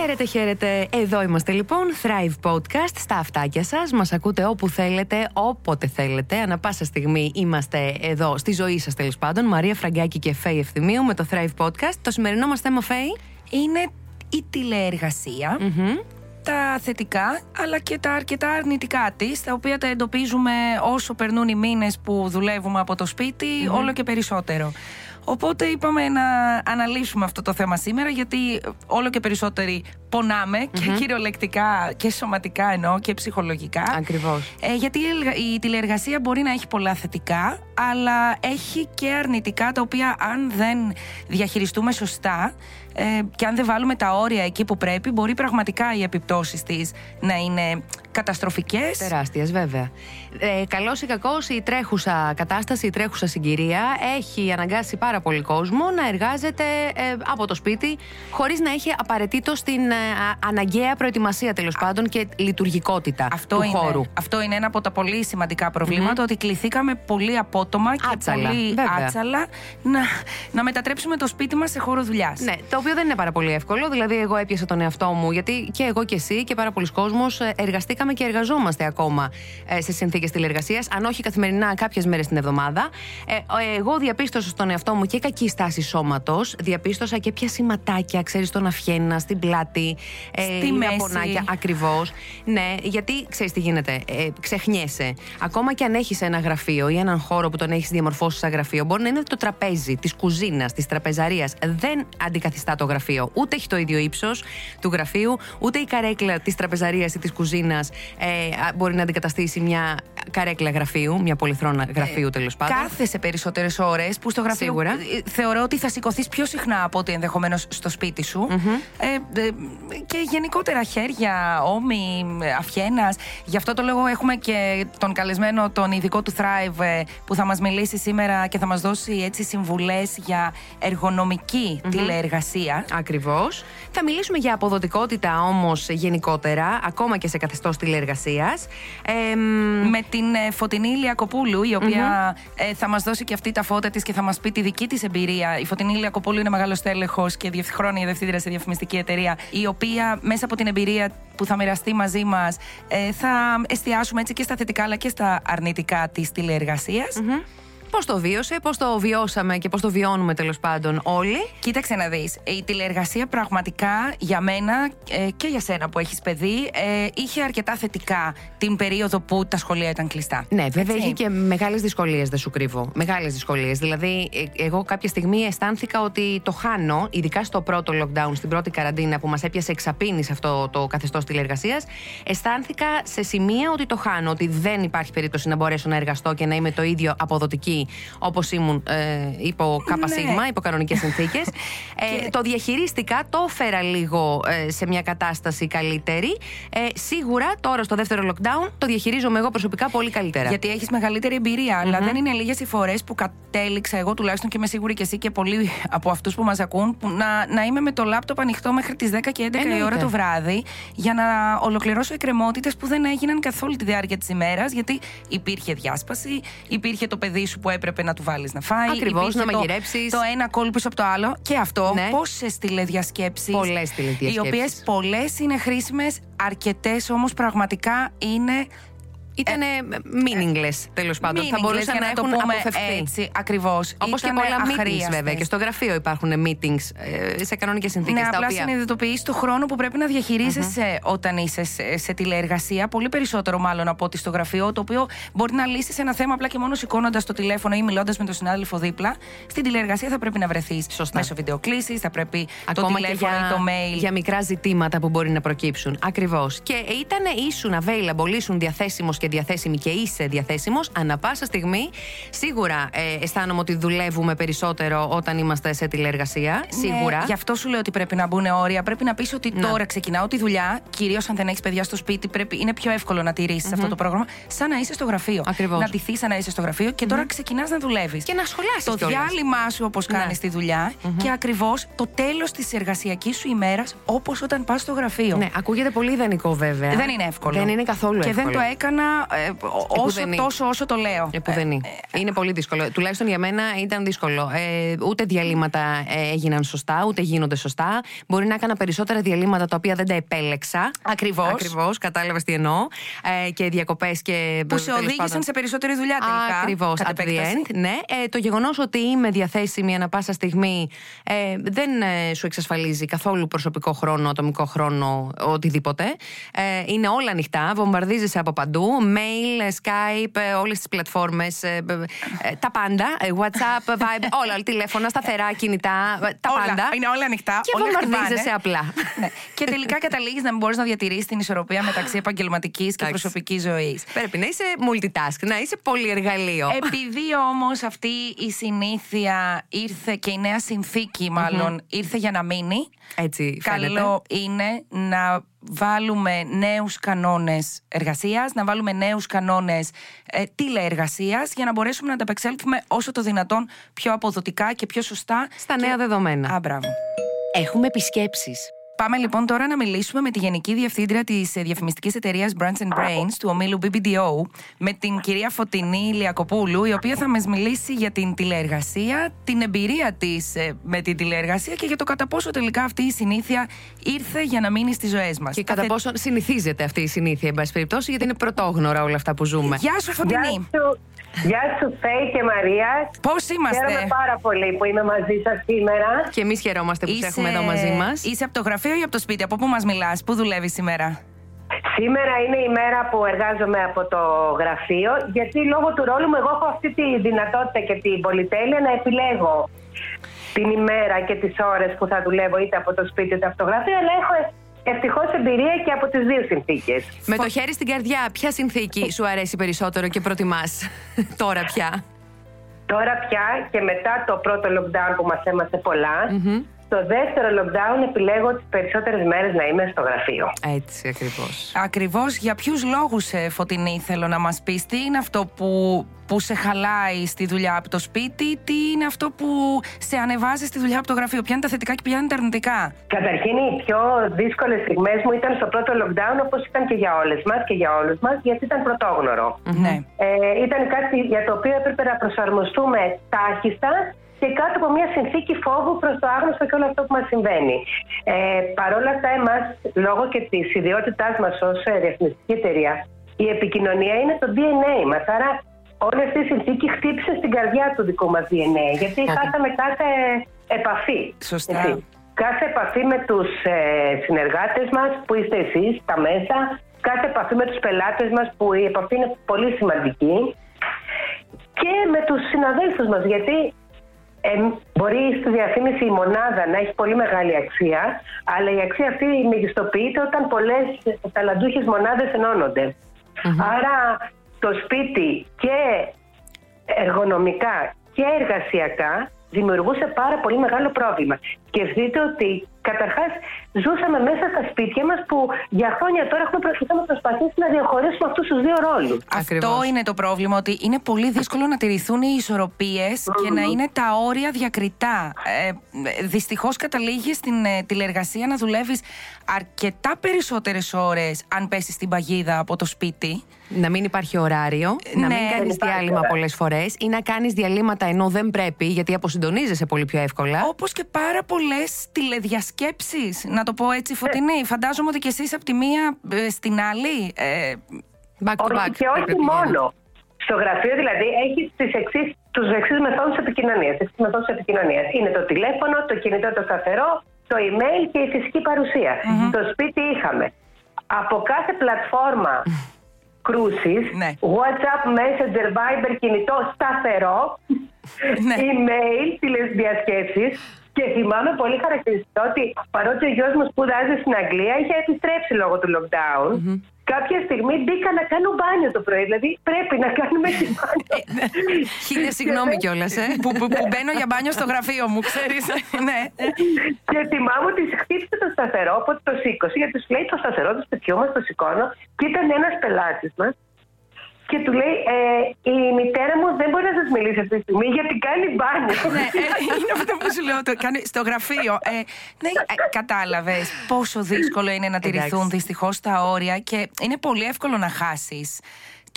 Χαίρετε, χαίρετε. Εδώ είμαστε λοιπόν. Thrive Podcast στα αυτάκια σας. Μας ακούτε όπου θέλετε, όποτε θέλετε. Ανα πάσα στιγμή είμαστε εδώ στη ζωή σας τέλος πάντων. Μαρία Φραγκάκη και Φέη Ευθυμίου με το Thrive Podcast. Το σημερινό μας θέμα, Φέη; Είναι η τηλεεργασια Τα θετικά αλλά και τα αρκετά αρνητικά της, τα οποία τα εντοπίζουμε όσο περνούν οι μήνες που δουλεύουμε από το σπιτι όλο και περισσότερο. Οπότε είπαμε να αναλύσουμε αυτό το θέμα σήμερα, γιατί όλο και περισσότεροι πονάμε και κυριολεκτικά και σωματικά εννοώ και ψυχολογικά. Ακριβώς. Ε, γιατί η ελγα- η τηλεεργασία μπορεί να έχει πολλά θετικά, αλλά έχει και αρνητικά τα οποία αν δεν διαχειριστούμε σωστά ε, και αν δεν βάλουμε τα όρια εκεί που πρέπει, μπορεί πραγματικά οι επιπτώσεις της να είναι καταστροφικές. Τεράστιες, βέβαια. Ε, Καλός ή κακός, η τρέχουσα κατάσταση, η τρέχουσα συγκυρία έχει αναγκάσει πάρα πολύ κόσμο να εργάζεται ε, από το σπίτι, χωρίς να έχει απαραίτητο την ε, α- αναγκαία προετοιμασία τέλος πάντων και λειτουργικότητα Αυτό του είναι, χώρου. αυτό είναι ένα από τα πολύ σημαντικά προβλήματα, ότι κληθήκαμε πολύ απότομα και Άτσαλα, πολύ βέβαια. άτσαλα να, να μετατρέψουμε το σπίτι μας σε χώρο δουλειάς. Ναι, το οποίο δεν είναι πάρα πολύ εύκολο. Δηλαδή, εγώ έπιασα τον εαυτό μου, γιατί και εγώ και εσύ και πάρα πολλοί κόσμος ε, εργαστήκαμε και εργαζόμαστε ακόμα ε, σε συνθήκες τηλεργασίας, αν όχι καθημερινά, κάποιες μέρες την εβδομάδα. Ε, ε, εγώ διαπίστωσα στον εαυτό μου και κακή στάση σώματος. Διαπίστωσα και πιασηματάκια, ξέρεις, στον αυχένα, στην πλάτη. Ε, Στη λίγα μέση. πονάκια, ακριβώς. Ναι, γιατί ξέρεις τι γίνεται. Ε, ξεχνιέσαι. Ακόμα και αν έχεις ένα γραφείο ή έναν χώρο που τον έχεις διαμορφώσει σαν γραφείο, μπορεί να είναι το τραπέζι της κουζίνας, της τραπεζαρίας. Δεν αντικαθιστά το γραφείο. Ούτε έχει το ίδιο ύψος του γραφείου, ούτε η καρέκλα της τραπεζαρίας ή της κουζίνας ε, α, μπορεί να αντικαταστήσει μια καρέκλα γραφείου, μια πολυθρόνα γραφείου τέλος πάντων. Κάθεσαι περισσότερες ώρες που στο γραφείο Σίγουρα. ε, θεωρώ ότι θα σηκωθείς πιο συχνά από ότι ενδεχομένως στο σπίτι σου. Ε, ε, και γενικότερα χέρια, ώμοι, αυχένα. Γι' αυτό το λόγο έχουμε και τον καλεσμένο, τον ειδικό του Thrive, ε, που θα μας μιλήσει σήμερα και θα μας δώσει έτσι συμβουλές για εργονομική τηλεεργασία. Ακριβώς. Θα μιλήσουμε για αποδοτικότητα όμως γενικότερα, ακόμα και σε καθεστώς τηλεεργασίας. Ε, μ, με την ε, Φωτεινή Λιακοπούλου, η οποια ε, θα μας δώσει και αυτή τα φώτα της και θα μας πει τη δική της εμπειρία. Η Φωτεινή Λιακοπούλου είναι μεγάλος τέλεχο και διευθ- χρόνια διευθύντρια σε διαφημιστική εταιρεία, η οποία μέσα από την εμπειρία που θα μοιραστεί μαζί μας ε, θα εστιάσουμε έτσι και στα θετικά αλλά και στα αρνητικά της τηλεεργασίας. Πώς το βίωσε, πώς το βιώσαμε και πώς το βιώνουμε τέλος πάντων όλοι. Κοίταξε να δεις, η τηλεεργασία πραγματικά για μένα ε, και για σένα που έχεις παιδί ε, είχε αρκετά θετικά την περίοδο που τα σχολεία ήταν κλειστά. Ναι, βέβαια Έτσι. είχε και μεγάλες δυσκολίες, δεν σου κρύβω. Μεγάλες δυσκολίες. Δηλαδή, ε, εγώ κάποια στιγμή αισθάνθηκα ότι το χάνω, ειδικά στο πρώτο lockdown, στην πρώτη καραντίνα που μας έπιασε εξαπίνης σε αυτό το καθεστώς τηλεεργασίας. Αισθάνθηκα σε σημεία ότι το χάνω, ότι δεν υπάρχει περίπτωση να μπορέσω να εργαστώ και να είμαι το ίδιο αποδοτική όπως ήμουν ε, υπό ΚΣ, Ναι. υπό κανονικές συνθήκες. ε, το διαχειρίστηκα, το έφερα λίγο ε, σε μια κατάσταση καλύτερη. Ε, σίγουρα τώρα στο δεύτερο lockdown το διαχειρίζομαι εγώ προσωπικά πολύ καλύτερα. Γιατί έχεις μεγαλύτερη εμπειρία, αλλά δεν είναι λίγες οι φορές που κατέληξα εγώ τουλάχιστον και είμαι σίγουρη και εσύ και πολλοί από αυτούς που μας ακούν που να, να είμαι με το λάπτοπ ανοιχτό μέχρι τις 10 και 11 η Εννοείται. ώρα το βράδυ για να ολοκληρώσω εκκρεμότητες που δεν έγιναν καθ' όλη τη διάρκεια της ημέρας. Γιατί υπήρχε διάσπαση, υπήρχε το παιδί σου που έπρεπε να του βάλεις να φάει. Ακριβώς, υπήρχε να το- μαγειρέψεις. Το ένα κόλ πίσω από το άλλο. Και αυτό, Ναι. πόσε τηλεδιασκέψει. Πολλές τηλεδιασκέψεις. Οι οποίες πολλές είναι χρήσιμες, αρκετές όμως πραγματικά είναι Ήταν meaningless τέλος πάντων. Θα meaningless, μπορούσαν για να το έχουν πούμε αποφευθεί. Έτσι, ακριβώς. Όπως και πολλά meetings βέβαια. Και στο γραφείο υπάρχουν meetings ε, σε κανονικές συνθήκες. Ναι, τα απλά οποία... συνειδητοποιείς το χρόνο που πρέπει να διαχειριζεσαι όταν είσαι σε, σε τηλεεργασία. Πολύ περισσότερο μάλλον από ότι στο γραφείο, το οποίο μπορεί να λύσεις ένα θέμα απλά και μόνο σηκώνοντας το τηλέφωνο ή μιλώντας με τον συνάδελφο δίπλα. Στην τηλεεργασία θα πρέπει να βρεθείς Σωστά. μέσω βιντεοκλήση, θα πρέπει το Ακόμα και τηλέφωνο για, ή το mail. για μικρά ζητήματα που μπορεί να προκύψουν. Ακριβώς. Και ήταν ήσουν available, ήσουν διαθέσιμος και και διαθέσιμη και είσαι διαθέσιμος ανα πάσα στιγμή. Σίγουρα ε, αισθάνομαι ότι δουλεύουμε περισσότερο όταν είμαστε σε τηλεεργασία. Σίγουρα. Ναι, γι' αυτό σου λέω ότι πρέπει να μπουν όρια. Πρέπει να πεις ότι τώρα ξεκινάω τη δουλειά, κυρίως αν δεν έχεις παιδιά στο σπίτι, πρέπει, είναι πιο εύκολο να τηρησει αυτό το πρόγραμμα, σαν να είσαι στο γραφείο. Ακριβώς. Να ντυθείς σαν να είσαι στο γραφείο και τώρα ξεκινάς να δουλεύεις. Και να σχολάσεις. Το διάλειμμα σου όπως Ναι. κάνεις τη δουλειά και ακριβώς το τέλος της εργασιακής σου ημέρας όπως όταν πας στο γραφείο. Ναι, ακούγεται πολύ ιδανικό βέβαια. Δεν είναι εύκολο. Δεν είναι καθόλου και εύκολο. δεν το έκανα ε, όσο Επουδενή. τόσο όσο το λέω. Επουδενή. είναι πολύ δύσκολο. Τουλάχιστον για μένα ήταν δύσκολο. Ε, ούτε διαλύματα ε, έγιναν σωστά, ούτε γίνονται σωστά. Μπορεί να έκανα περισσότερα διαλύματα τα οποία δεν τα επέλεξα. Ακριβώς. Ακριβώς, κατάλαβες τι εννοώ. Ε, και διακοπές και. Που σε τέλος οδήγησαν πάντων. σε περισσότερη δουλειά τελικά. Ακριβώς. κατ' At the επέκταση. end, ναι. Ε, το γεγονός ότι είμαι διαθέσιμη ανα πάσα στιγμή ε, δεν ε, σου εξασφαλίζει καθόλου προσωπικό χρόνο, ατομικό χρόνο, οτιδήποτε. Ε, είναι όλα ανοιχτά, βομβαρδίζεσαι από παντού. Mail, ε, Skype, ε, όλες τις πλατφόρμες, τα πάντα. ε, WhatsApp, Vibe, όλα, τηλέφωνα, σταθερά, κινητά, ε, τα Όλα. πάντα. Είναι όλα ανοιχτά. Και όλα βομβαρδίζεσαι χτυπάνε. απλά. Ναι. Και τελικά καταλήγεις να μην μπορείς να διατηρήσεις την ισορροπία μεταξύ επαγγελματικής και Εντάξει. προσωπικής ζωής. Πρέπει να είσαι multitask, να είσαι πολυεργαλείο. Επειδή όμως αυτή η συνήθεια ήρθε και η νέα συνθήκη, μάλλον, ήρθε για να μείνει. Έτσι φαίνεται. Καλό είναι να βάλουμε νέους κανόνες εργασίας, να βάλουμε νέους κανόνες ε, τηλεεργασίας για να μπορέσουμε να ανταπεξέλθουμε όσο το δυνατόν πιο αποδοτικά και πιο σωστά. Στα και- νέα δεδομένα. Α, μπράβο. Έχουμε επισκέψεις. Πάμε λοιπόν τώρα να μιλήσουμε με τη Γενική Διευθύντρια της διαφημιστικής εταιρείας Brands and Brains του ομίλου BBDO, με την κυρία Φωτεινή Λιακοπούλου, η οποία θα μας μιλήσει για την τηλεεργασία, την εμπειρία της με την τηλεεργασία και για το κατά πόσο τελικά αυτή η συνήθεια ήρθε για να μείνει στις ζωές μας. Και κατά πόσο συνηθίζεται αυτή η συνήθεια, εν πάση περιπτώσει, γιατί είναι πρωτόγνωρα όλα αυτά που ζούμε. Γεια σου, Γεια Φωτεινή. σου, γεια σου Φέη και Μαρία. Πώς Χαίρομαι είμαστε, πάρα πολύ που είμαι μαζί σας σήμερα. Και εμείς χαιρόμαστε που σε έχουμε εδώ μαζί μας. Είσαι από το γραφείο ή από το σπίτι, από πού μας μιλάς, πού δουλεύεις σήμερα; Σήμερα είναι η μέρα που εργάζομαι από το γραφείο γιατί λόγω του ρόλου μου εγώ έχω αυτή τη δυνατότητα και την πολυτέλεια να επιλέγω την ημέρα και τις ώρες που θα δουλεύω είτε από το σπίτι είτε από το γραφείο αλλά έχω ευτυχώς εμπειρία και από τις δύο συνθήκες. Με το χέρι στην καρδιά, ποια συνθήκη σου αρέσει περισσότερο και προτιμάς τώρα πια; Τώρα πια και μετά το πρώτο lockdown που μας έμαθε πολλά, το δεύτερο lockdown επιλέγω τις περισσότερες μέρες να είμαι στο γραφείο. Έτσι ακριβώς. Ακριβώς για ποιους λόγους, Φωτεινή, θέλω να μας πεις, τι είναι αυτό που, που σε χαλάει στη δουλειά από το σπίτι, τι είναι αυτό που σε ανεβάζει στη δουλειά από το γραφείο, ποια είναι τα θετικά και ποια είναι τα αρνητικά; Καταρχήν οι πιο δύσκολες στιγμές μου ήταν στο πρώτο lockdown όπως ήταν και για όλες μας και για όλους μας γιατί ήταν πρωτόγνωρο. Ναι. Ε, ήταν κάτι για το οποίο έπρεπε να προσαρμοστούμε τάχιστα και κάτω από μια συνθήκη φόβου προς το άγνωστο και όλο αυτό που μας συμβαίνει. Ε, Παρ' όλα αυτά, εμάς, λόγω και της ιδιότητάς μας ως διαφημιστική εταιρεία, η επικοινωνία είναι το DNA μας. Άρα, όλη αυτή η συνθήκη χτύπησε στην καρδιά του δικού μας DNA, γιατί χάσαμε κάθε επαφή. Σωστά. Έτσι. Κάθε επαφή με τους ε, συνεργάτες μας που είστε εσείς, τα μέσα, κάθε επαφή με τους πελάτες μας που η επαφή είναι πολύ σημαντική και με τους συναδέλφους μας γιατί ε, μπορεί στη διαφήμιση η μονάδα να έχει πολύ μεγάλη αξία αλλά η αξία αυτή μεγιστοποιείται όταν πολλές ταλαντούχες μονάδες ενώνονται. Άρα το σπίτι και εργονομικά και εργασιακά δημιουργούσε πάρα πολύ μεγάλο πρόβλημα. Σκεφτείτε ότι καταρχάς ζούσαμε μέσα στα σπίτια μας που για χρόνια τώρα έχουμε προ- είχαμε προσπαθήσει να διαχωρίσουμε αυτούς τους δύο ρόλους. Ακριβώς. Αυτό είναι το πρόβλημα, ότι είναι πολύ δύσκολο να τηρηθούν οι ισορροπίες και να είναι τα όρια διακριτά. Ε, Δυστυχώς καταλήγει στην ε, τηλεργασία να δουλεύεις αρκετά περισσότερες ώρες αν πέσεις στην παγίδα από το σπίτι. Να μην υπάρχει ωράριο, να Ναι. μην κάνεις Δεν υπάρχει διάλειμμα ωράριο. πολλές φορές ή να κάνεις διαλύματα ενώ δεν πρέπει, γιατί αποσυντονίζεσαι πολύ πιο εύκολα. Όπως και πάρα πολλές τηλεδιασκέψεις, να το πω έτσι, φωτεινή. Φαντάζομαι ότι κι εσείς από τη μία ε, στην άλλη. ε, Back to Όχι back. και όχι πρέπει να μόνο. Στο γραφείο δηλαδή έχεις τις εξής, τους εξής μεθόδους επικοινωνίας. Τις εξής μεθόδους επικοινωνίας. Είναι το τηλέφωνο, το κινητό το σταθερό, το email και η φυσική παρουσία. Στο σπίτι είχαμε από κάθε πλατφόρμα κρούσης, Ναι. WhatsApp, Messenger, Viber, κινητό σταθερό ναι. email, τηλεδιασκέψεις και θυμάμαι πολύ χαρακτηριστικό ότι παρότι ο γιος μου σπουδάζει στην Αγγλία, είχε επιστρέψει λόγω του lockdown. Κάποια στιγμή μπήκα να κάνω μπάνιο το πρωί. Δηλαδή πρέπει να κάνουμε και μπάνιο. Ε, ναι. Χίλια συγγνώμη κιόλας, ε. που, που, που μπαίνω για μπάνιο στο γραφείο μου, ξέρεις. ναι. Και θυμάμαι ότι χτύπησε το σταθερό, οπότε το σήκωσε, γιατί σου λέει το σταθερό τους σπιτιού μα, το σηκώνω. Και ήταν ένας πελάτης μας και του λέει ε, η μητέρα μου δεν μπορεί να σας μιλήσει αυτή τη στιγμή γιατί κάνει μπάνιο. ναι, ε, είναι αυτό που σου λέω. Το κάνει στο γραφείο. Ε, ναι, ε, κατάλαβες πόσο δύσκολο είναι να τηρηθούν δυστυχώς τα όρια και είναι πολύ εύκολο να χάσεις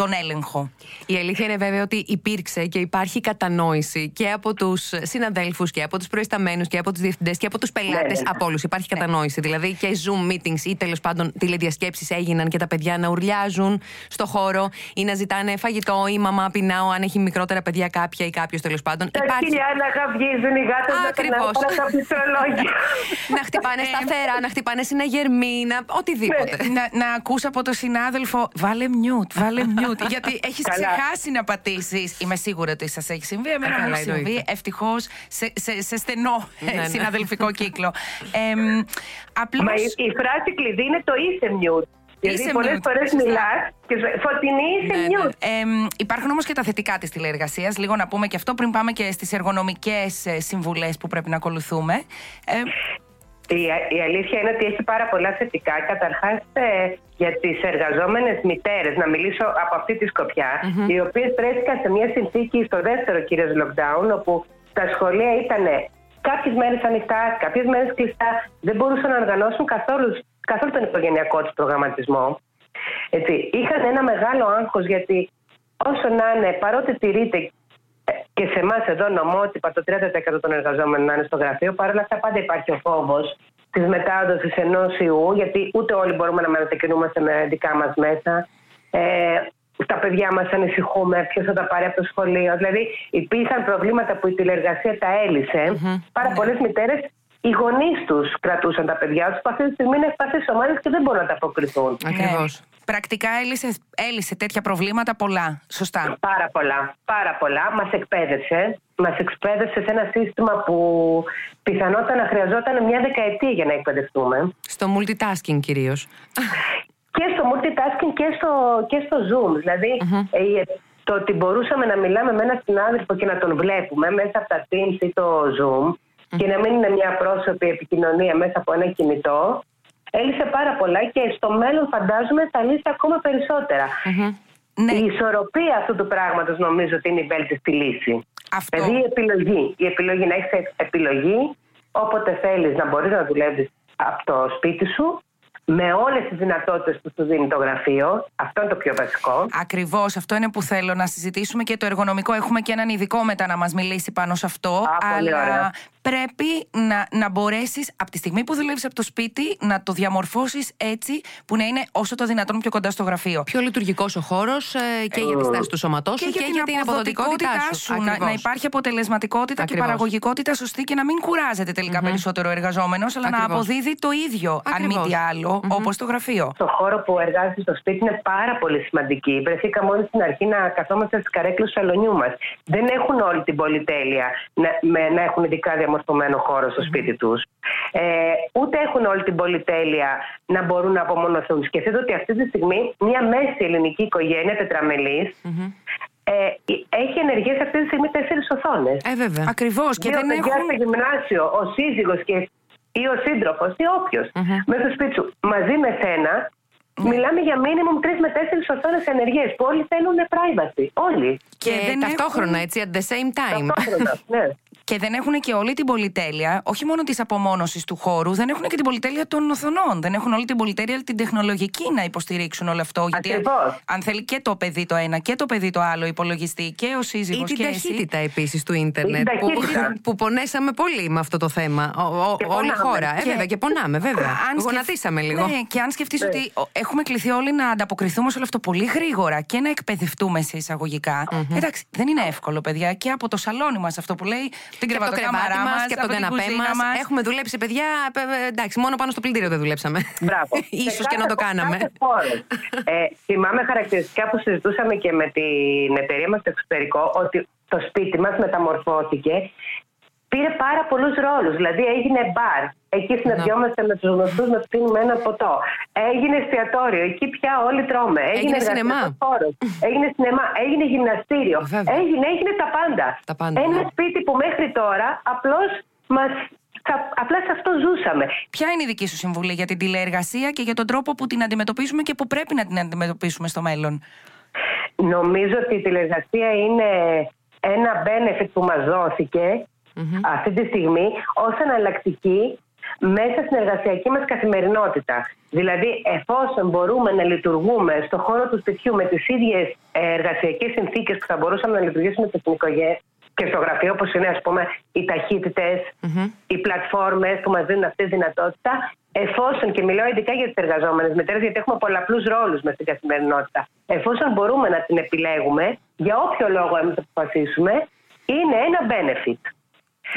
τον έλεγχο. Η αλήθεια είναι βέβαια ότι υπήρξε και υπάρχει κατανόηση και από τους συναδέλφους και από τους προϊσταμένους και από τους διευθυντές και από τους πελάτες. Ναι, ναι, ναι. Από όλους υπάρχει ναι. κατανόηση. Δηλαδή και Zoom meetings ή τέλος πάντων τηλεδιασκέψεις έγιναν και τα παιδιά να ουρλιάζουν στο χώρο ή να ζητάνε φαγητό ή μαμά πεινάω αν έχει μικρότερα παιδιά κάποια ή κάποιος τέλος πάντων. Τα υπάρχει... χιλιά να γαυγίζουν οι γάτες να Να χτυπάνε σταθερά, να χτυπάνε συναγερμή, να οτιδήποτε. Να, να ακούς από το συνάδελφο, βάλε μιούτ, βάλε μιούτ γιατί έχεις ξεχάσει να πατήσεις. Είμαι σίγουρη ότι σας έχει συμβεί. Εμένα μου έχει συμβεί. Ευτυχώς σε, σε, σε, στενό ναι, ναι. συναδελφικό κύκλο. Ε, απλώς... Μα η, η φράση κλειδί είναι το είσαι mute. Γιατί πολλές φορές μιλάς και φωτεινή είσαι ναι, ναι. Ε, υπάρχουν όμως και τα θετικά της τηλεεργασίας. Λίγο να πούμε και αυτό πριν πάμε και στις εργονομικές ε, συμβουλές που πρέπει να ακολουθούμε. Ε, η, η αλήθεια είναι ότι έχει πάρα πολλά θετικά. Καταρχάς, ε, για τις εργαζόμενες μητέρες, να μιλήσω από αυτή τη σκοπια οι οποίες βρέθηκαν σε μια συνθήκη στο δεύτερο κύριος lockdown, όπου τα σχολεία ήταν κάποιες μέρες ανοιχτά, κάποιες μέρες κλειστά, δεν μπορούσαν να οργανώσουν καθόλους, καθόλου τον οικογενειακό τους προγραμματισμό. Έτσι, είχαν ένα μεγάλο άγχος γιατί όσο να είναι, παρότι τηρείται και σε εμάς εδώ νομότυπα το 30% των εργαζόμενων να είναι στο γραφείο. Παρ' όλα αυτά, πάντα υπάρχει ο φόβος της μετάδοσης ενός ιού, γιατί ούτε όλοι μπορούμε να μετακινούμαστε με δικά μας μέσα. Ε, τα παιδιά μας ανησυχούμε, ποιος θα τα πάρει από το σχολείο. Δηλαδή, υπήρχαν προβλήματα που η τηλεργασία τα έλυσε. Mm-hmm. Πάρα πολλές μητέρες οι γονείς τους κρατούσαν τα παιδιά τους που αυτή τη στιγμή είναι ευπαθείς ομάδες και δεν μπορούν να τα αποκριθούν. Ακριβώς. Ναι. Πρακτικά έλυσε, έλυσε τέτοια προβλήματα πολλά. Σωστά. Πάρα πολλά. Πάρα πολλά. Μας εκπαίδευσε. Μας εκπαίδευσε σε ένα σύστημα που πιθανότατα να χρειαζόταν μια δεκαετία για να εκπαιδευτούμε. Στο multitasking κυρίως. Και στο multitasking και στο, και στο Zoom. δηλαδη ε, το ότι μπορούσαμε να μιλάμε με έναν συνάδελφο και να τον βλέπουμε μέσα από τα Teams ή το Zoom και να μην είναι μια πρόσωπη επικοινωνία μέσα από ένα κινητό, έλυσε πάρα πολλά και στο μέλλον φαντάζομαι θα λύσει ακόμα Ναι. Η ισορροπία αυτού του πράγματος νομίζω ότι είναι η βέλτιστη λύση. Αυτό. Δηλαδή η επιλογή. Η επιλογή να έχεις επιλογή όποτε θέλεις να μπορείς να δουλεύεις από το σπίτι σου με όλες τις δυνατότητες που σου δίνει το γραφείο. Αυτό είναι το πιο βασικό. Ακριβώς, αυτό είναι που θέλω να συζητήσουμε και το εργονομικό. Έχουμε και έναν ειδικό μετά να μας μιλήσει πάνω σε αυτό. Α, αλλά πρέπει να, να μπορέσεις από τη στιγμή που δουλεύεις από το σπίτι να το διαμορφώσεις έτσι που να είναι όσο το δυνατόν πιο κοντά στο γραφείο. Πιο λειτουργικός ο χώρος ε, και για τη στάση του σώματός σου και, για, την αποδοτικότητά σου. Να, να, υπάρχει αποτελεσματικότητα και παραγωγικότητα σωστή και να μην κουράζεται περισσότερο ο εργαζόμενος, αλλά να αποδίδει το ίδιο, αν μη τι άλλο, όπως το γραφείο. Το χώρο που εργάζεσαι στο σπίτι είναι πάρα πολύ σημαντική. Βρεθήκαμε όλοι στην αρχή να καθόμαστε στις καρέκλες του σαλονιού μας. Δεν έχουν όλη την πολυτέλεια να, με, να έχουν ειδικά διαμορφωμένο χώρο στο σπίτι τους. Ε, ούτε έχουν όλη την πολυτέλεια να μπορούν να απομονωθούν. Σκεφτείτε ότι αυτή τη στιγμή μια μέση ελληνική οικογένεια ε, έχει ενεργέ αυτή τη στιγμή τέσσερις οθόνες. Ε, βέβαια. Ακριβώς. Και δεν έχουν. στο γυμνάσιο, ο σύζυγος ή ο σύντροφος ή όποιος μέσα στο σπίτι σου μαζί με σένα ναι. Μιλάμε για μήνυμο τρεις με τέσσερις οθόνες ενεργέ που όλοι θέλουν privacy. Όλοι. Και, και ταυτόχρονα, έτσι, at the same time. Ταυτόχρονα, ναι. Και δεν έχουν και όλη την πολυτέλεια, όχι μόνο της απομόνωσης του χώρου, δεν έχουν και την πολυτέλεια των οθονών. Δεν έχουν όλη την πολυτέλεια την τεχνολογική να υποστηρίξουν όλο αυτό. Γιατί αν θέλει και το παιδί το ένα και το παιδί το άλλο υπολογιστή και ο σύζυγος. Ή την ταχύτητα επίσης του ίντερνετ. Που, που πονέσαμε πολύ με αυτό το θέμα. Ο, όλη η χώρα. Ε, βέβαια, και πονάμε, βέβαια. Αν Γονατίσαμε λίγο. Ναι, και αν σκεφτείς ναι. ότι έχουμε κληθεί όλοι να ανταποκριθούμε σε όλο αυτό πολύ γρήγορα και να εκπαιδευτούμε σε εισαγωγικά. Εντάξει, δεν είναι εύκολο, παιδιά. Και από το σαλόνι μας αυτό που λέει την κρεβατοκάμαρά μας και από τον καναπέ μας. Έχουμε δουλέψει, παιδιά. Εντάξει, μόνο πάνω στο πλυντήριο δεν δουλέψαμε. Μπράβο. σω και να το κάναμε. ε, θυμάμαι χαρακτηριστικά που συζητούσαμε και με την εταιρεία μας στο εξωτερικό ότι το σπίτι μας μεταμορφώθηκε πήρε πάρα πολλούς ρόλους. Δηλαδή έγινε μπαρ, εκεί συναντιόμαστε με τους γνωστούς να πίνουμε ένα ποτό. Έγινε εστιατόριο, εκεί πια όλοι τρώμε. Έγινε, έγινε σινεμά. Χώρος, έγινε σινεμά, έγινε γυμναστήριο. Έγινε, έγινε τα πάντα. τα πάντα. Ένα ναι. σπίτι που μέχρι τώρα απλώς μας απλά σε αυτό ζούσαμε. Ποια είναι η δική σου συμβουλή για την τηλεεργασία και για τον τρόπο που την αντιμετωπίζουμε και που πρέπει να την αντιμετωπίσουμε στο μέλλον; Νομίζω ότι η τηλεεργασία είναι ένα benefit που μας δόθηκε αυτή τη στιγμή ως εναλλακτική μέσα στην εργασιακή μας καθημερινότητα. Δηλαδή, εφόσον μπορούμε να λειτουργούμε στο χώρο του σπιτιού με τις ίδιες εργασιακές συνθήκες που θα μπορούσαμε να λειτουργήσουμε στην οικογένεια, και στο γραφείο, όπως είναι ας πούμε, οι ταχυτητε οι πλατφόρμες που μας δίνουν αυτή τη δυνατότητα, εφόσον, και μιλάω ειδικά για τις εργαζόμενες μητέρες, γιατί έχουμε πολλαπλούς ρόλους μες στην καθημερινότητα, εφόσον μπορούμε να την επιλέγουμε, για όποιο λόγο εμείς αποφασίσουμε, είναι ένα benefit.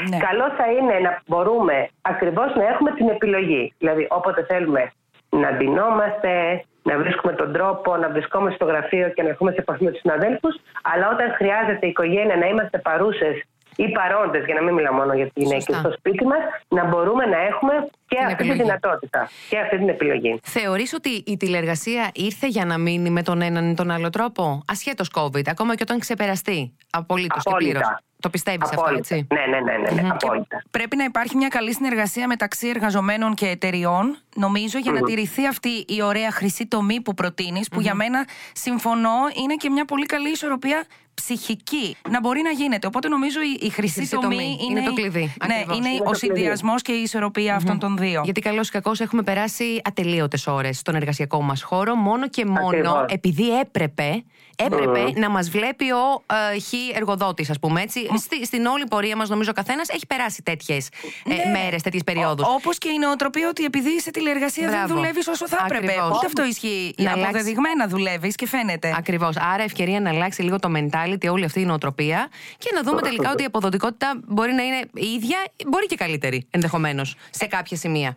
Ναι. Καλό θα είναι να μπορούμε ακριβώς να έχουμε την επιλογή. Δηλαδή όποτε θέλουμε να ντυνόμαστε, να βρίσκουμε τον τρόπο να βρισκόμαστε στο γραφείο και να έχουμε σε επαφή με τους συναδέλφους. Αλλά όταν χρειάζεται η οικογένεια να είμαστε παρούσες ή παρόντες, για να μην μιλάω μόνο για τις γυναίκες στο σπίτι μας, να μπορούμε να έχουμε και την αυτή επιλογή. τη δυνατότητα και αυτή την επιλογή. Θεωρείς ότι η τηλεργασία ήρθε για να μείνει με τον έναν ή τον άλλο τρόπο, ασχέτως COVID, ακόμα και όταν ξεπεραστεί απολύτως και πλήρως; Το πιστεύεις αυτό, έτσι; Ναι, ναι, ναι, ναι, ναι απόλυτα. Πρέπει να υπάρχει μια καλή συνεργασία μεταξύ εργαζομένων και εταιριών, νομίζω, για να τηρηθεί αυτή η ωραία χρυσή τομή που προτείνεις, που για μένα συμφωνώ, είναι και μια πολύ καλή ισορροπία ψυχική να μπορεί να γίνεται. Οπότε νομίζω η, η χρυσή, τομή, είναι, το κλειδί. Ναι, είναι, ο συνδυασμός και η ισορροπία αυτών των δύο. Γιατί καλώς ή κακώς έχουμε περάσει ατελείωτες ώρες στον εργασιακό μας χώρο, μόνο και μόνο επειδή έπρεπε έπρεπε να μας βλέπει ο ε, χ εργοδότης, ας πούμε έτσι. Στη, στην όλη πορεία μας, νομίζω, ο καθένας έχει περάσει τέτοιες ε, ναι. μέρες, τέτοιες περιόδους. Όπως και η νοοτροπία ότι επειδή είσαι τηλεεργασία δεν δουλεύεις όσο θα έπρεπε. Ούτε αυτό ισχύει. Να Αποδεδειγμένα δουλεύεις και φαίνεται. Ακριβώς. Άρα, ευκαιρία να αλλάξει λίγο το mentality, όλη αυτή η νοοτροπία και να δούμε τελικά ότι η αποδοτικότητα μπορεί να είναι η ίδια, μπορεί και καλύτερη ενδεχομένως σε κάποια σημεία.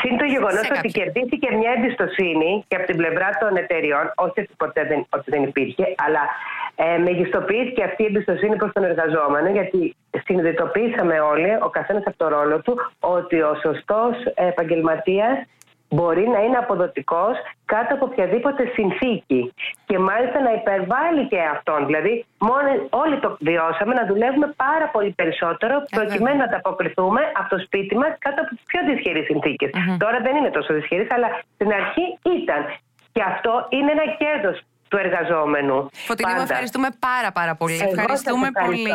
Συν το γεγονός ότι κερδίθηκε μια εμπιστοσύνη και από την πλευρά των εταιριών, όχι ότι ποτέ δεν, ότι δεν υπήρχε, αλλά ε, μεγιστοποιήθηκε αυτή η εμπιστοσύνη προς τον εργαζόμενο, γιατί συνειδητοποίησαμε όλοι, ο καθένας από το ρόλο του, ότι ο σωστός επαγγελματίας μπορεί να είναι αποδοτικός κάτω από οποιαδήποτε συνθήκη και μάλιστα να υπερβάλλει και αυτόν. Δηλαδή μόνο, όλοι το βιώσαμε να δουλεύουμε πάρα πολύ περισσότερο ε, προκειμένου να ανταποκριθούμε από το σπίτι μας κάτω από τις πιο δυσχερείς Τώρα δεν είναι τόσο δυσχερείς αλλά στην αρχή ήταν. Και αυτό είναι ένα κέρδος του εργαζόμενου. Φωτεινή, μου ευχαριστούμε πάρα πάρα πολύ. ευχαριστούμε πολύ.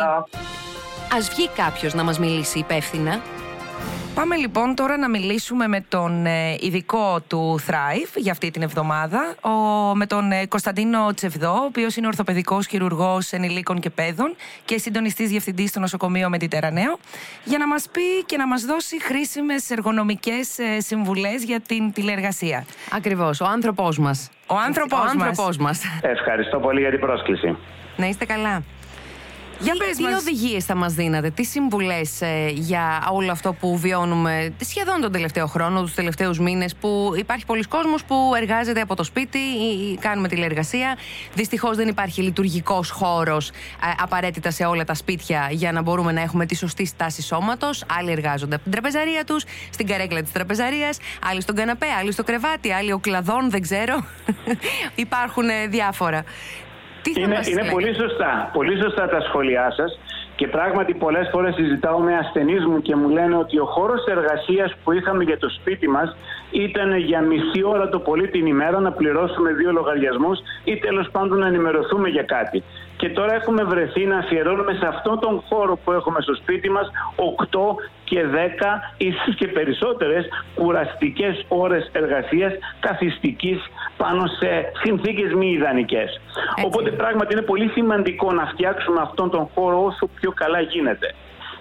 Ας βγει κάποιος να μας μιλήσει υπεύθυνα; Πάμε λοιπόν τώρα να μιλήσουμε με τον ε, ειδικό του Thrive για αυτή την εβδομάδα, ο, με τον ε, Κωνσταντίνο Τσεβδό, ο οποίος είναι ορθοπαιδικός χειρουργός ενηλίκων και παιδών και συντονιστής διευθυντής στο νοσοκομείο Μετιτερανέο, για να μας πει και να μας δώσει χρήσιμες εργονομικές ε, συμβουλές για την τηλεεργασία. Ακριβώς, ο άνθρωπό μας. Ο άνθρωπό μας. Ευχαριστώ πολύ για την πρόσκληση. Να είστε καλά. Για τι, τι οδηγίες θα μας δίνατε, τι συμβουλές ε, για όλο αυτό που βιώνουμε σχεδόν τον τελευταίο χρόνο, τους τελευταίους μήνες, που υπάρχει πολλοί κόσμος που εργάζεται από το σπίτι ή κάνουμε τηλεεργασία. Δυστυχώς δεν υπάρχει λειτουργικός χώρος ε, απαραίτητα σε όλα τα σπίτια για να μπορούμε να έχουμε τη σωστή στάση σώματος. Άλλοι εργάζονται από την τραπεζαρία τους, στην καρέκλα της τραπεζαρίας, άλλοι στον καναπέ, άλλοι στο κρεβάτι, άλλοι ο κλαδόν, δεν ξέρω. Υπάρχουν ε, διάφορα είναι, είναι πολύ σωστά. Πολύ σωστά τα σχόλιά σας και πράγματι πολλές φορές συζητάω με ασθενείς μου και μου λένε ότι ο χώρος εργασίας που είχαμε για το σπίτι μας ήταν για μισή ώρα το πολύ την ημέρα να πληρώσουμε δύο λογαριασμούς ή τέλος πάντων να ενημερωθούμε για κάτι. Και τώρα έχουμε βρεθεί να αφιερώνουμε σε αυτόν τον χώρο που έχουμε στο σπίτι μας 8 και 10 ίσως και περισσότερες κουραστικές ώρες εργασίας καθιστικής πάνω σε συνθήκες μη ιδανικές. Οπότε πράγματι είναι πολύ σημαντικό να φτιάξουμε αυτόν τον χώρο όσο πιο καλά γίνεται.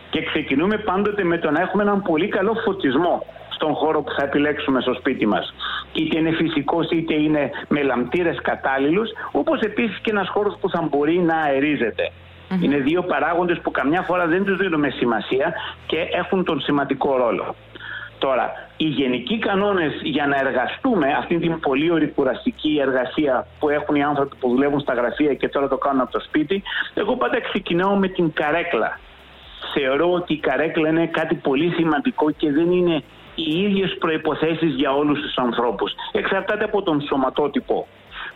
Και ξεκινούμε πάντοτε με το να έχουμε έναν πολύ καλό φωτισμό στον χώρο που θα επιλέξουμε στο σπίτι μας. Είτε είναι φυσικός είτε είναι με λαμπτήρες κατάλληλους, όπως επίσης και ένας χώρος που θα μπορεί να αερίζεται. Είναι δύο παράγοντες που καμιά φορά δεν τους δίνουμε σημασία και έχουν τον σημαντικό ρόλο. Τώρα, οι γενικοί κανόνες για να εργαστούμε αυτή την πολύ ορικουραστική εργασία που έχουν οι άνθρωποι που δουλεύουν στα γραφεία και τώρα το κάνουν από το σπίτι, εγώ πάντα ξεκινάω με την καρέκλα. Θεωρώ ότι η καρέκλα είναι κάτι πολύ σημαντικό και δεν είναι οι ίδιες προϋποθέσεις για όλους τους ανθρώπους. Εξαρτάται από τον σωματότυπο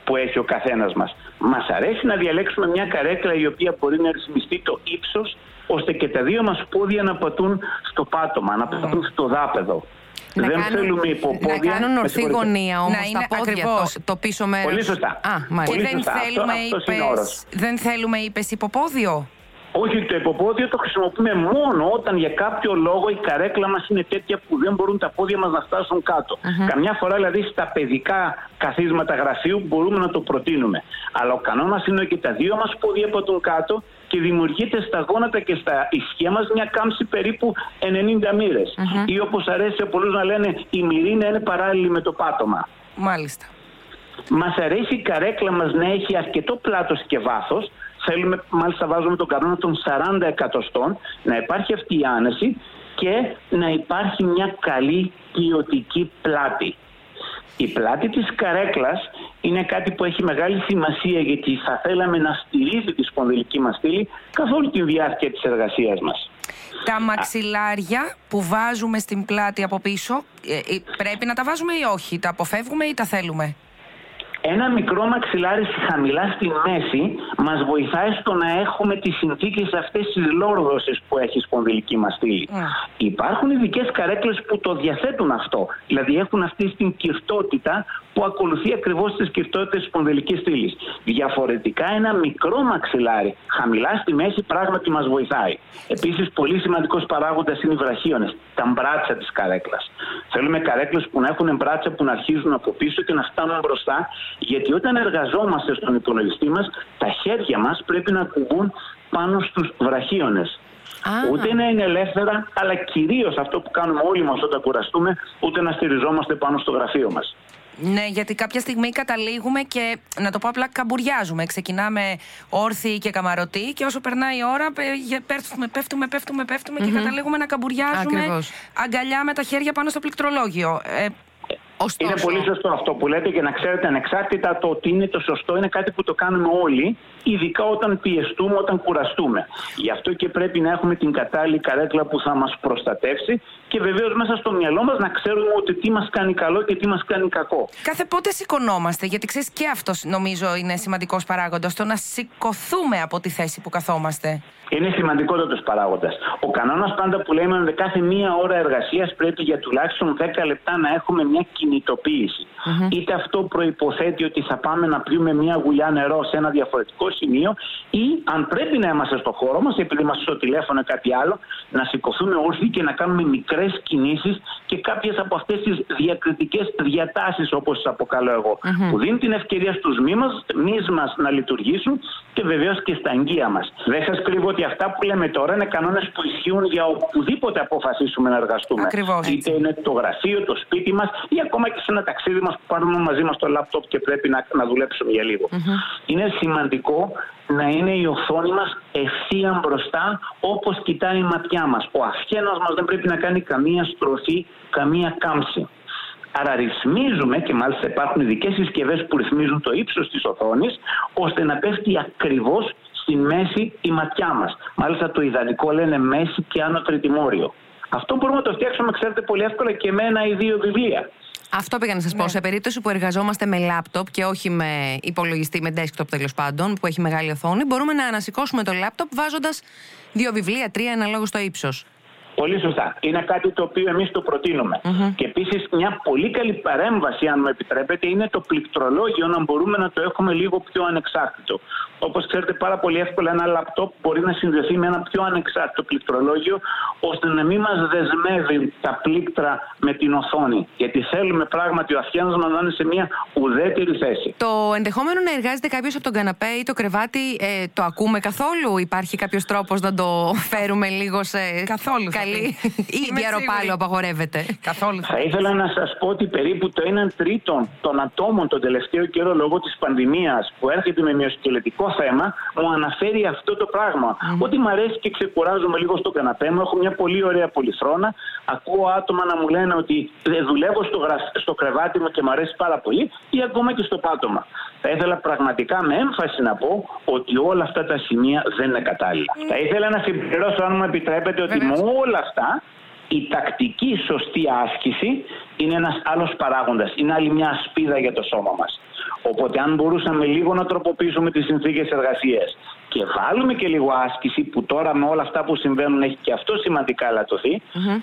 που έχει ο καθένας μας. Μας αρέσει να διαλέξουμε μια καρέκλα η οποία μπορεί να ρυθμιστεί το ύψος ώστε και τα δύο μας πόδια να πατούν στο πάτωμα, να πατούν στο δάπεδο. Να δεν κάνουν, θέλουμε υποπόδια. Να κάνουν ορθή γωνία όμως τα πόδια, ακριβώς. το, το πίσω μέρος. Πολύ σωστά. Α, Και δεν, θέλουμε, αυτός, είπες, δεν θέλουμε, είπες, υποπόδιο; Όχι, το υποπόδιο το χρησιμοποιούμε μόνο όταν για κάποιο λόγο η καρέκλα μας είναι τέτοια που δεν μπορούν τα πόδια μας να φτάσουν κάτω. Καμιά φορά δηλαδή στα παιδικά καθίσματα γραφείου μπορούμε να το προτείνουμε. Αλλά ο κανόνας είναι ότι τα δύο μας πόδια από τον κάτω και δημιουργείται στα γόνατα και στα ισχύα μας μια κάμψη περίπου 90 μοίρες. Ή όπως αρέσει σε πολλούς να λένε, η μοίρη να είναι παράλληλη με το πάτωμα. Μάλιστα. Μας αρέσει η καρέκλα μας να έχει αρκετό πλάτος και βάθος, θέλουμε, μάλιστα βάζουμε τον κανόνα των 40 εκατοστών, να υπάρχει αυτή η άνεση και να υπάρχει μια καλή ποιοτική πλάτη. Η πλάτη της καρέκλας είναι κάτι που έχει μεγάλη σημασία γιατί θα θέλαμε να στηρίζει τη σπονδυλική μας στήλη καθ' όλη τη διάρκεια της εργασίας μας. Τα μαξιλάρια που βάζουμε στην πλάτη από πίσω ε, ε, πρέπει να τα βάζουμε ή όχι, τα αποφεύγουμε ή τα θέλουμε; Ένα μικρό μαξιλάρι χαμηλά στη μέση μας βοηθάει στο να έχουμε τις συνθήκες αυτές τις λόρδωσης που έχει η σπονδυλική μας στήλη. Ναι. Υπάρχουν ειδικές καρέκλες που το διαθέτουν αυτό. Δηλαδή έχουν αυτή την κυρτότητα που ακολουθεί ακριβώς τις κυρτότητες της σπονδυλικής στήλης. Διαφορετικά ένα μικρό μαξιλάρι χαμηλά στη μέση πράγματι μας βοηθάει. Επίσης πολύ σημαντικός παράγοντας είναι οι βραχίονες, τα μπράτσα της καρέκλας. Θέλουμε καρέκλες που να έχουν μπράτσα που να αρχίζουν από πίσω και να φτάνουν μπροστά γιατί όταν εργαζόμαστε στον υπολογιστή μας, τα χέρια μας πρέπει να κουμπούν πάνω στους βραχίονες. Ούτε να είναι ελεύθερα, αλλά κυρίως αυτό που κάνουμε όλοι μας όταν κουραστούμε, ούτε να στηριζόμαστε πάνω στο γραφείο μας. Ναι, γιατί κάποια στιγμή καταλήγουμε και να το πω απλά καμπουριάζουμε. Ξεκινάμε όρθιοι και καμαρωτοί και όσο περνάει η ώρα πέφτουμε, πέφτουμε, πέφτουμε, πέφτουμε και καταλήγουμε να καμπουριάζουμε Ακριβώς. αγκαλιά με τα χέρια πάνω στο πληκτρολόγιο. Ε, Ωστόσο... Είναι πολύ σωστό αυτό που λέτε και να ξέρετε ανεξάρτητα το ότι είναι το σωστό είναι κάτι που το κάνουμε όλοι, ειδικά όταν πιεστούμε, όταν κουραστούμε. Γι' αυτό και πρέπει να έχουμε την κατάλληλη καρέκλα που θα μας προστατεύσει και βεβαίως μέσα στο μυαλό μας να ξέρουμε ότι τι μας κάνει καλό και τι μας κάνει κακό. Κάθε πότε σηκωνόμαστε, γιατί ξέρεις και αυτός νομίζω είναι σημαντικός παράγοντας, το να σηκωθούμε από τη θέση που καθόμαστε. Είναι σημαντικότατος παράγοντας. Ο κανόνας πάντα που λέμε ότι κάθε μία ώρα εργασίας πρέπει για τουλάχιστον 10 λεπτά να έχουμε μια κινητοποίηση. Είτε αυτό προποθέτει ότι θα πάμε να πιούμε μια γουλιά νερό σε ένα διαφορετικό σημείο, ή αν πρέπει να είμαστε στο χώρο μας, επειδή είμαστε στο τηλέφωνο ή κάτι άλλο, να σηκωθούμε όρθιοι και να κάνουμε μικρές κινήσεις και κάποιες από αυτές τις διακριτικές διατάσεις, όπως τις αποκαλώ εγώ, που δίνουν την ευκαιρία στους μη μας να λειτουργήσουν και βεβαίως και στα αγγεία μας. Δεν σας κρύβω ότι αυτά που λέμε τώρα είναι κανόνες που ισχύουν για οπουδήποτε αποφασίσουμε να εργαστούμε. Ακριβώς, Είτε είναι το γραφείο, το σπίτι μας ή ακόμα και σε ένα ταξίδι μας που πάρουμε μαζί μας το λάπτοπ και πρέπει να, να δουλέψουμε για λιγο Είναι σημαντικό να είναι η οθόνη μας ευθεία μπροστά όπως κοιτάει η ματιά μας. Ο αυχένα μας δεν πρέπει να κάνει καμία στροφή, καμία κάμψη. Άρα ρυθμίζουμε και μάλιστα υπάρχουν ειδικές συσκευές που ρυθμίζουν το ύψος της οθόνης ώστε να πέφτει ακριβώς στη μέση η ματιά μας. Μάλιστα το ιδανικό λένε μέση και άνω τριτημόριο. Αυτό μπορούμε να το φτιάξουμε, ξέρετε, πολύ εύκολα και με ένα ή δύο βιβλία. Αυτό πήγα να σας πω. Ναι. Σε περίπτωση που εργαζόμαστε με λάπτοπ και όχι με υπολογιστή, με desktop τέλος πάντων, που έχει μεγάλη οθόνη, μπορούμε να ανασηκώσουμε το λάπτοπ βάζοντας δύο βιβλία, τρία αναλόγως στο ύψος. Πολύ σωστά. Είναι κάτι το οποίο εμείς το προτεινουμε Και επίσης μια πολύ καλή παρέμβαση, αν μου επιτρέπετε, είναι το πληκτρολόγιο να μπορούμε να το έχουμε λίγο πιο ανεξάρτητο. Όπως ξέρετε, πάρα πολύ εύκολα ένα λαπτόπ μπορεί να συνδεθεί με ένα πιο ανεξάρτητο πληκτρολόγιο, ώστε να μην μας δεσμεύει τα πλήκτρα με την οθόνη. Γιατί θέλουμε πράγματι ο αφιάνο να είναι σε μια ουδέτερη θέση. Το ενδεχόμενο να εργάζεται κάποιος από τον καναπέ ή το κρεβάτι, ε, το ακούμε καθόλου; Υπάρχει κάποιος τρόπος να το φέρουμε λίγο σε καθόλου, πάλι. Ή διαρροπάλου απαγορεύεται. Καθόλου. Θα ήθελα να σας πω ότι περίπου το 1 τρίτο των ατόμων τον τελευταίο καιρό λόγω της πανδημίας που έρχεται με μυοσκελετικό θέμα μου αναφέρει αυτό το πράγμα. Ότι μου αρέσει και ξεκουράζομαι λίγο στο καναπέ μου. Έχω μια πολύ ωραία πολυθρόνα. Ακούω άτομα να μου λένε ότι δουλεύω στο, στο κρεβάτι μου και μου αρέσει πάρα πολύ ή ακόμα και στο πάτωμα. Θα ήθελα πραγματικά με έμφαση να πω ότι όλα αυτά τα σημεία δεν είναι κατάλληλα. Θα ήθελα να συμπληρώσω, αν μου επιτρέπετε, ότι με όλα αυτά η τακτική σωστή άσκηση είναι ένας άλλος παράγοντας, είναι άλλη μια ασπίδα για το σώμα μας. Οπότε αν μπορούσαμε λίγο να τροποποιήσουμε τις συνθήκες εργασίας και βάλουμε και λίγο άσκηση που τώρα με όλα αυτά που συμβαίνουν έχει και αυτό σημαντικά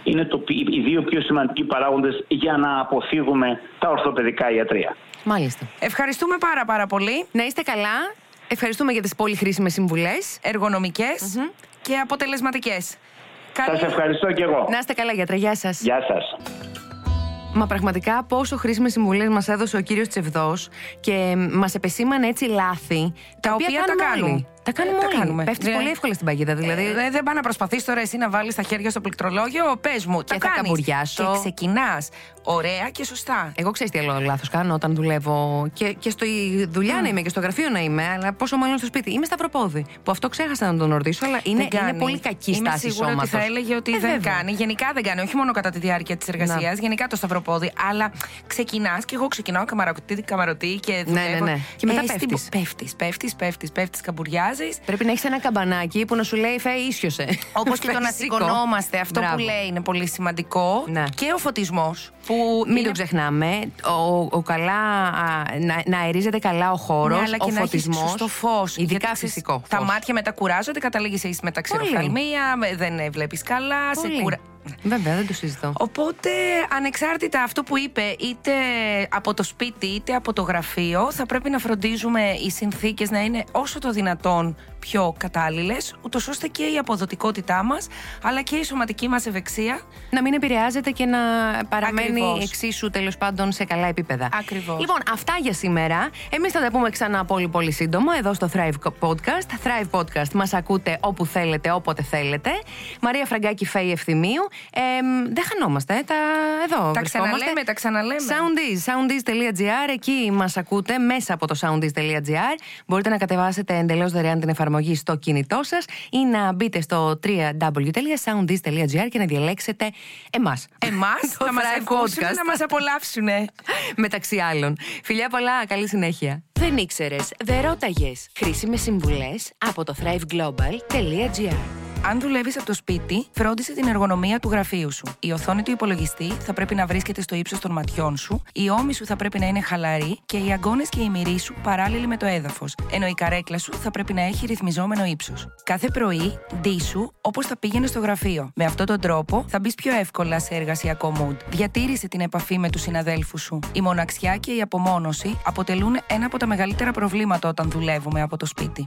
είναι το, οι δύο πιο σημαντικοί παράγοντες για να αποφύγουμε τα ορθοπαιδικά ιατρία. Μάλιστα. Ευχαριστούμε πάρα πάρα πολύ. Να είστε καλά. Ευχαριστούμε για τις πολύ χρήσιμες συμβουλές. Εργονομικές και αποτελεσματικές. Καλή... Σας ευχαριστώ και εγώ. Να είστε καλά γιατρέ. Γεια σας. Γεια σας. Μα πραγματικά πόσο χρήσιμες συμβουλές μας έδωσε ο κύριος Τσεβδό και μας επεσήμανε έτσι λάθη. Τα, τα οποία τα κάνουμε. Τα κάνουμε ε, όλοι. Κάνουμε. Πέφτεις πολύ εύκολα στην παγίδα. Δηλαδή. Ε, δεν πάει να προσπαθείς τώρα εσύ να βάλεις τα χέρια στο πληκτρολόγιο. Πες μου. Και θα καμπουριάσω. Και ξεκινάς ωραία και σωστά. Εγώ ξέρω τι άλλο λάθος κάνω όταν δουλεύω. Και, και στο δουλειά mm. να είμαι και στο γραφείο να είμαι, αλλά πόσο μάλλον στο σπίτι. Είμαι σταυροπόδι. Που αυτό ξέχασα να τον ρωτήσω, αλλά είναι, είναι πολύ κακή είμαι στάση σίγουρα ότι θα έλεγε ότι ε, δεν βέβαια. κάνει. Γενικά δεν κάνει. Όχι μόνο κατά τη διάρκεια της εργασίας, γενικά το σταυροπόδι. Αλλά ξεκινάς και εγώ ξεκινάω καμαρωτή, καμαρωτή και δουλεύω. Ναι, ναι, ναι. Και μετά πέφτεις. Πέφτεις, πέφτεις, πέφτεις, πέφτεις, καμπουριάζει. Πρέπει να έχεις ένα καμπανάκι που να σου λέει Φέ, ίσιοσε. Όπως και το να σηκωνόμαστε. Αυτό που λέει είναι πολύ σημαντικό. Ναι. Και ο φωτισμός. Που Μην το ξεχνάμε. Ο, ο καλά, να, να αερίζεται καλά ο χώρος. Ναι, ο φωτισμός. Στο φως. Ειδικά γιατί φυσικό. Φως. Τα μάτια μετά κουράζονται, καταλήγει με τα ξηροφθαλμία, δεν βλέπεις καλά. Πολύ. Σε κουρα... Βέβαια, δεν το συζητώ. Οπότε, ανεξάρτητα αυτό που είπε, είτε από το σπίτι είτε από το γραφείο, θα πρέπει να φροντίζουμε οι συνθήκες να είναι όσο το δυνατόν πιο κατάλληλες, ούτως ώστε και η αποδοτικότητά μας, αλλά και η σωματική μας ευεξία. Να μην επηρεάζεται και να παραμένει Ακριβώς. εξίσου τέλος πάντων σε καλά επίπεδα. Ακριβώς. Λοιπόν, αυτά για σήμερα. Εμείς θα τα πούμε ξανά πολύ πολύ σύντομα εδώ στο Thrive Podcast. Thrive Podcast μας ακούτε όπου θέλετε, όποτε θέλετε. Μαρία Φραγκάκη Φέη Ευθυμίου. Ε, δεν χανόμαστε. Τα, εδώ τα ξαναλέμε, τα ξαναλέμε. Soundies, soundies.gr. Εκεί μας ακούτε μέσα από το soundies.gr. Μπορείτε να κατεβάσετε εντελώς δωρεάν την εφαρμογή εφαρμογή στο κινητό σας ή να μπείτε στο www.soundis.gr και να διαλέξετε εμάς. Εμάς, να μας ακούσουν, να μας απολαύσουν. Μεταξύ άλλων. Φιλιά πολλά, καλή συνέχεια. Δεν ήξερες, δεν ρώταγες. Χρήσιμες συμβουλές από το thriveglobal.gr. Αν δουλεύεις από το σπίτι, φρόντισε την εργονομία του γραφείου σου. Η οθόνη του υπολογιστή θα πρέπει να βρίσκεται στο ύψος των ματιών σου, η ώμη σου θα πρέπει να είναι χαλαρή και οι αγκώνες και η μυρί σου παράλληλοι με το έδαφος, ενώ η καρέκλα σου θα πρέπει να έχει ρυθμιζόμενο ύψος. Κάθε πρωί, ντύσου όπως θα πήγαινε στο γραφείο. Με αυτόν τον τρόπο θα μπεις πιο εύκολα σε εργασιακό mood. Διατήρησε την επαφή με τους συναδέλφους σου. Η μοναξιά και η απομόνωση αποτελούν ένα από τα μεγαλύτερα προβλήματα όταν δουλεύουμε από το σπίτι.